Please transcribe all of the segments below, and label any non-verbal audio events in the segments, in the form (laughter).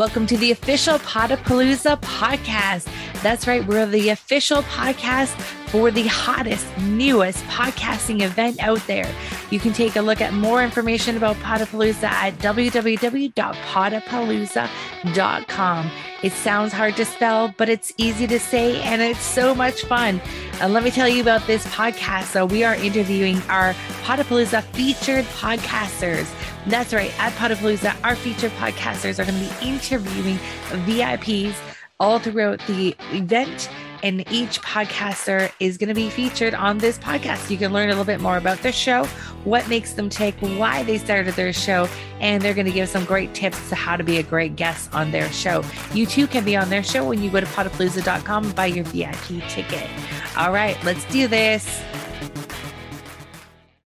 Welcome to the official Podapalooza podcast. That's right, we're the official podcast for the hottest, newest podcasting event out there. You can take a look at more information about Podapalooza at www.podapalooza.com. It sounds hard to spell, but it's easy to say and it's so much fun. And let me tell you about this podcast. So, we are interviewing our Podapalooza featured podcasters. That's right. At Podapalooza, our featured podcasters are going to be interviewing VIPs all throughout the event. And each podcaster is going to be featured on this podcast. You can learn a little bit more about their show, what makes them tick, why they started their show, and they're going to give some great tips to how to be a great guest on their show. You too can be on their show when you go to podapalooza.com and buy your VIP ticket. All right, let's do this.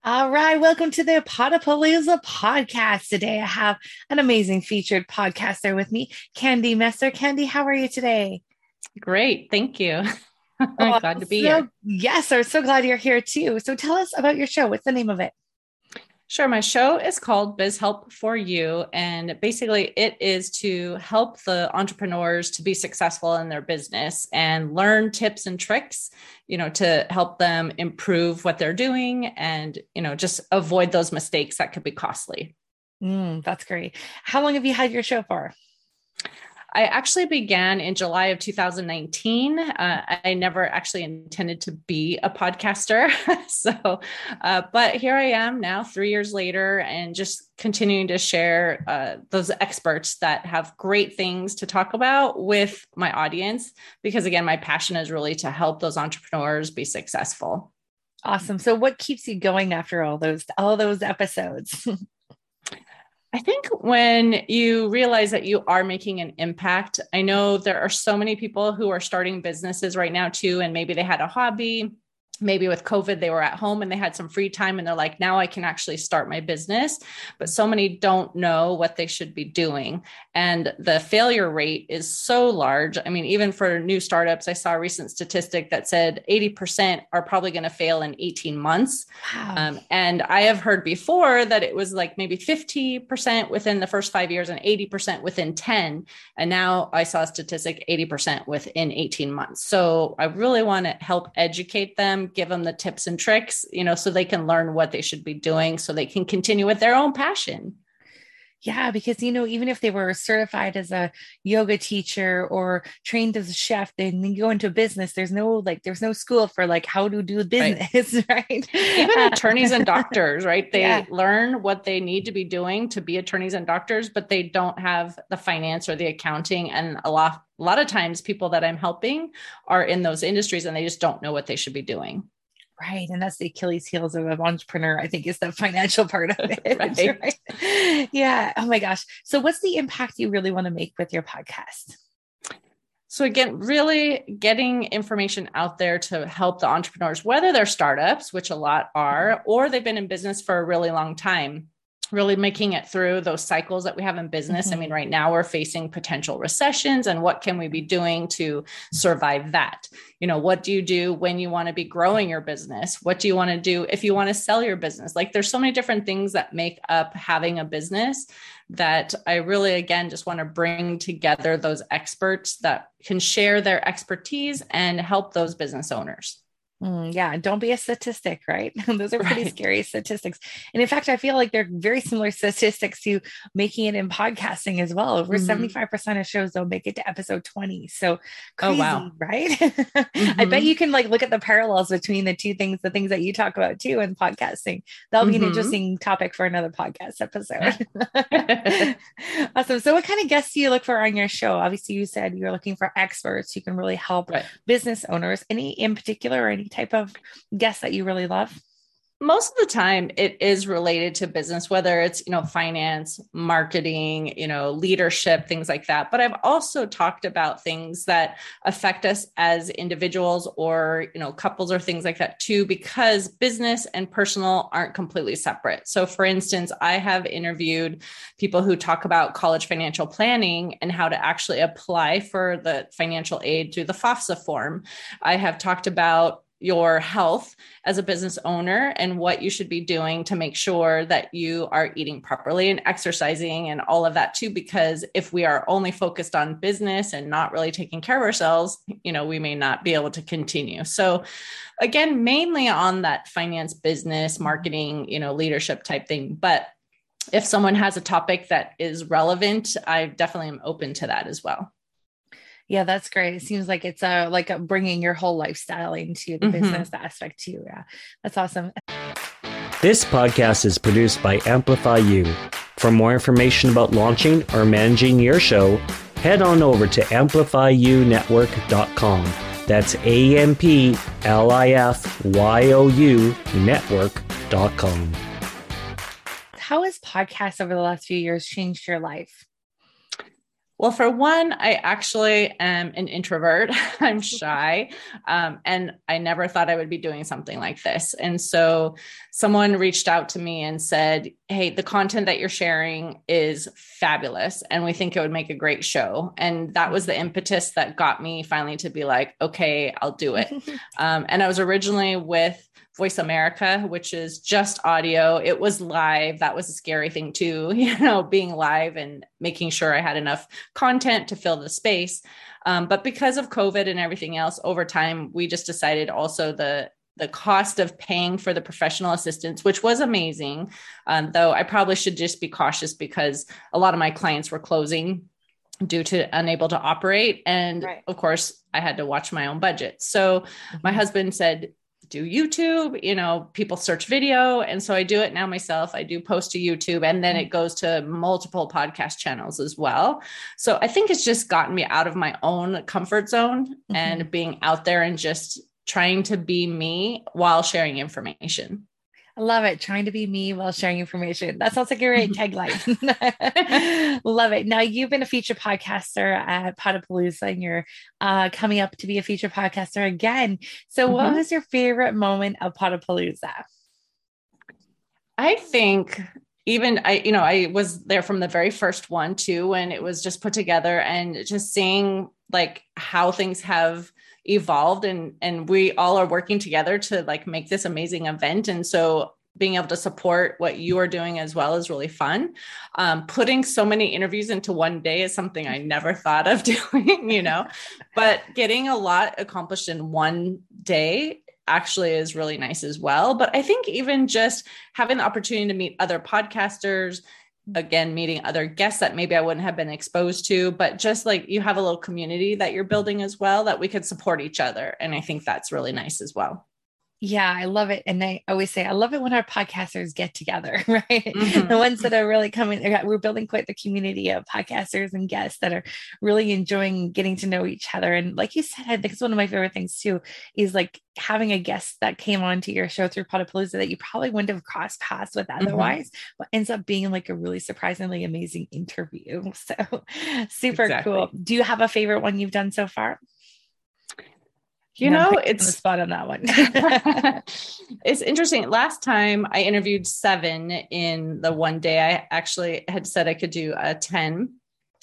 All right, welcome to the Podapalooza podcast. Today I have an amazing featured podcaster with me, Candy Messer. Candy, how are you today? Great, thank you. (laughs) I'm oh, glad to be so, here. Yes, I'm so glad you're here too. So tell us about your show. What's the name of it? Sure. My show is called Biz Help for You. And basically, it is to help the entrepreneurs to be successful in their business and learn tips and tricks, you know, to help them improve what they're doing and, you know, just avoid those mistakes that could be costly. Mm, that's great. How long have you had your show for? I actually began in July of 2019. Uh, I never actually intended to be a podcaster. (laughs) so, uh, but here I am now, three years later, and just continuing to share uh, those experts that have great things to talk about with my audience. Because again, my passion is really to help those entrepreneurs be successful. Awesome. So, what keeps you going after all those all those episodes? (laughs) I think when you realize that you are making an impact, I know there are so many people who are starting businesses right now too, and maybe they had a hobby maybe with COVID, they were at home and they had some free time and they're like, now I can actually start my business. But so many don't know what they should be doing. And the failure rate is so large. I mean, even for new startups, I saw a recent statistic that said 80% are probably going to fail in 18 months. Wow. Um, and I have heard before that it was like maybe 50% within the first five years and 80% within 10. And now I saw a statistic 80% within 18 months. So I really want to help educate them give them the tips and tricks, you know, so they can learn what they should be doing so they can continue with their own passion. Yeah, because you know, even if they were certified as a yoga teacher or trained as a chef, then you go into business. There's no like, there's no school for like how to do business, right? (laughs) right? Even attorneys and doctors, right? They yeah. learn what they need to be doing to be attorneys and doctors, but they don't have the finance or the accounting. And a lot, a lot of times, people that I'm helping are in those industries and they just don't know what they should be doing. Right. And that's the Achilles heels of an entrepreneur, I think, is the financial part of (laughs) it. right. (laughs) right. Yeah. Oh my gosh. So, what's the impact you really want to make with your podcast? So, again, really getting information out there to help the entrepreneurs, whether they're startups, which a lot are, mm-hmm. or they've been in business for a really long time really making it through those cycles that we have in business. Mm-hmm. I mean, right now we're facing potential recessions and what can we be doing to survive that? You know, what do you do when you want to be growing your business? What do you want to do if you want to sell your business? Like there's so many different things that make up having a business that I really again just want to bring together those experts that can share their expertise and help those business owners. Mm, yeah, don't be a statistic, right? (laughs) Those are pretty right. scary statistics. And in fact, I feel like they're very similar statistics to making it in podcasting as well. Over mm-hmm. 75% of shows don't make it to episode 20. So crazy, oh, wow. right? mm-hmm. (laughs) I bet mm-hmm. you can like look at the parallels between the two things, the things that you talk about too in podcasting. That'll be mm-hmm. an interesting topic for another podcast episode. (laughs) awesome. So what kind of guests do you look for on your show? Obviously, you said you're looking for experts who can really help right. business owners. Any in particular or type of guest that you really love? most of the time it is related to business whether it's you know finance marketing you know leadership things like that. But i've also talked about things that affect us as individuals or you know couples or things like that too because business and personal aren't completely separate. So for instance i have interviewed people who talk about college financial planning and how to actually apply for the financial aid through the fafsa form. I have talked about your health as a business owner and what you should be doing to make sure that you are eating properly and exercising and all of that too because if we are only focused on business and not really taking care of ourselves you know we may not be able to continue. So again mainly on that finance business marketing you know leadership type thing. But if someone has a topic that is relevant i definitely am open to that as well yeah, that's great. It seems like it's a like a bringing your whole lifestyle into the mm-hmm. business aspect too. Yeah, that's awesome. This podcast is produced by AmplifYou. For more information about launching or managing your show, head on over to amplifyounetwork.com. That's A M P L I F Y O U network.com. How has podcasts over the last few years changed your life? Well, for one, I actually am an introvert. (laughs) I'm shy. Um, and I never thought I would be doing something like this. And so someone reached out to me and said, Hey, the content that you're sharing is fabulous. And we think it would make a great show. And that was the impetus that got me finally to be like, okay, I'll do it. (laughs) um, and I was originally with Voice America, which is just audio. It was live. That was a scary thing too, (laughs) you know, being live and making sure I had enough content to fill the space. Um, but because of COVID and everything else, over time, we just decided also the the cost of paying for the professional assistance, which was amazing. Um, though I probably should just be cautious because a lot of my clients were closing due to unable to operate. And right. of course, I had to watch my own budget. So my mm-hmm. husband said, do YouTube, you know, people search video. And so I do it now myself. I do post to YouTube and then it goes to multiple podcast channels as well. So I think it's just gotten me out of my own comfort zone mm-hmm. and being out there and just trying to be me while sharing information. I love it. Trying to be me while sharing information. That sounds like a great tagline. (laughs) (laughs) love it. Now you've been a feature podcaster at Podapalooza and you're uh, coming up to be a feature podcaster again. So mm-hmm. what was your favorite moment of Podapalooza? I think even I, you know, I was there from the very first one too, when it was just put together and just seeing like how things have evolved and and we all are working together to like make this amazing event and so being able to support what you are doing as well is really fun. Um, putting so many interviews into one day is something I never thought of (laughs) doing, you know, but getting a lot accomplished in one day actually is really nice as well. But I think even just having the opportunity to meet other podcasters, again meeting other guests that maybe I wouldn't have been exposed to, but just like you have a little community that you're building as well that we could support each other. And I think that's really nice as well. Yeah, I love it. And I always say, I love it when our podcasters get together, (laughs) right? Mm-hmm. The ones that are really coming, we're building quite the community of podcasters and guests that are really enjoying getting to know each other. And like you said, I think it's one of my favorite things too, is like having a guest that came onto your show through Podapalooza that you probably wouldn't have crossed paths with mm-hmm. otherwise, mm-hmm. but ends up being like a really surprisingly amazing interview. (laughs) So super exactly. cool. Do you have a favorite one you've done so far? You know, it's the spot on that one. (laughs) (laughs) it's interesting. Last time I interviewed seven in the one day, I actually had said I could do a 10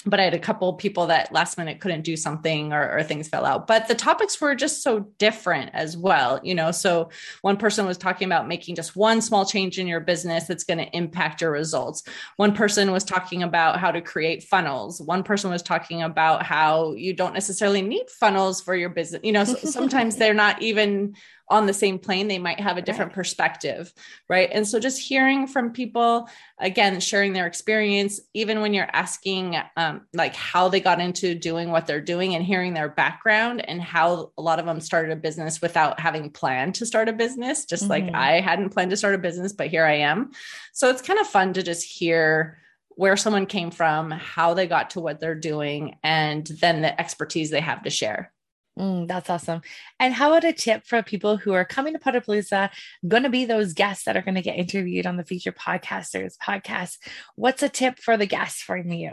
but I had a couple people that last minute couldn't do something or, or, things fell out. But the topics were just so different as well, you know. So one person was talking about making just one small change in your business that's going to impact your results. One person was talking about how to create funnels. One person was talking about how you don't necessarily need funnels for your business. You know, (laughs) sometimes they're not even on the same plane, they might have a different right. perspective. Right. And so just hearing from people, again, sharing their experience, even when you're asking um, like how they got into doing what they're doing and hearing their background and how a lot of them started a business without having planned to start a business, just mm-hmm. like I hadn't planned to start a business, but here I am. So it's kind of fun to just hear where someone came from, how they got to what they're doing, and then the expertise they have to share. Mm, that's awesome. And how about a tip for people who are coming to Podapalooza, going to be those guests that are going to get interviewed on the Feature Podcasters podcast? What's a tip for the guests from you?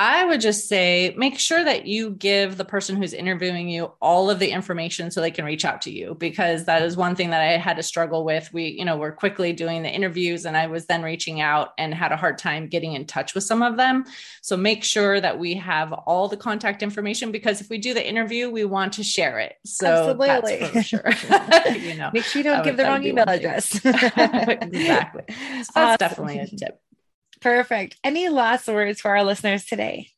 I would just say make sure that you give the person who's interviewing you all of the information so they can reach out to you because that is one thing that I had to struggle with. We, you know, we're quickly doing the interviews and I was then reaching out and had a hard time getting in touch with some of them. So make sure that we have all the contact information because if we do the interview, we want to share it. So Absolutely. for (laughs) sure. (laughs) you know, make sure you don't give the wrong email address. (laughs) exactly. So that's definitely a tip. Perfect. Any last words for our listeners today?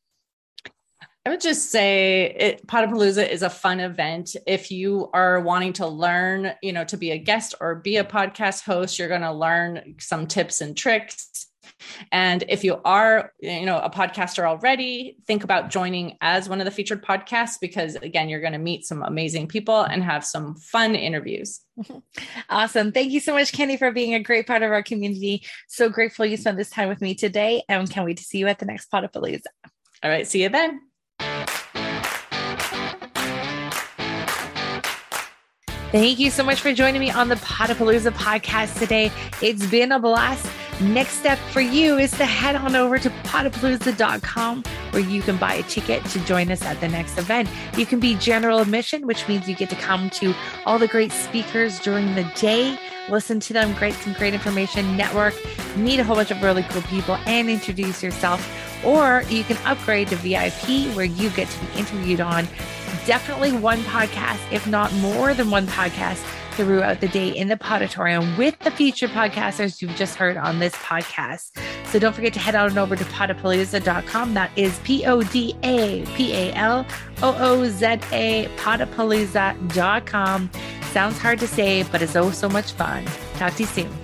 I would just say it, Podapalooza is a fun event. If you are wanting to learn, you know, to be a guest or be a podcast host, you're going to learn some tips and tricks. And if you are, you know, a podcaster already, think about joining as one of the featured podcasts because again, you're going to meet some amazing people and have some fun interviews. Mm-hmm. Awesome. Thank you so much, Candy, for being a great part of our community. So grateful you spent this time with me today and can't wait to see you at the next Podapalooza. All right. See you then. Thank you so much for joining me on the Podapalooza podcast today. It's been a blast. Next step for you is to head on over to podapalooza.com where you can buy a ticket to join us at the next event. You can be general admission, which means you get to come to all the great speakers during the day, listen to them, great some great information, network, meet a whole bunch of really cool people, and introduce yourself. Or you can upgrade to VIP where you get to be interviewed on definitely one podcast, if not more than one podcast throughout the day in the Podatorium with the featured podcasters you've just heard on this podcast. So don't forget to head on over to podapalooza.com. That is P O D A P A L O O Z A, podapalooza.com. Sounds hard to say, but it's oh so much fun. Talk to you soon.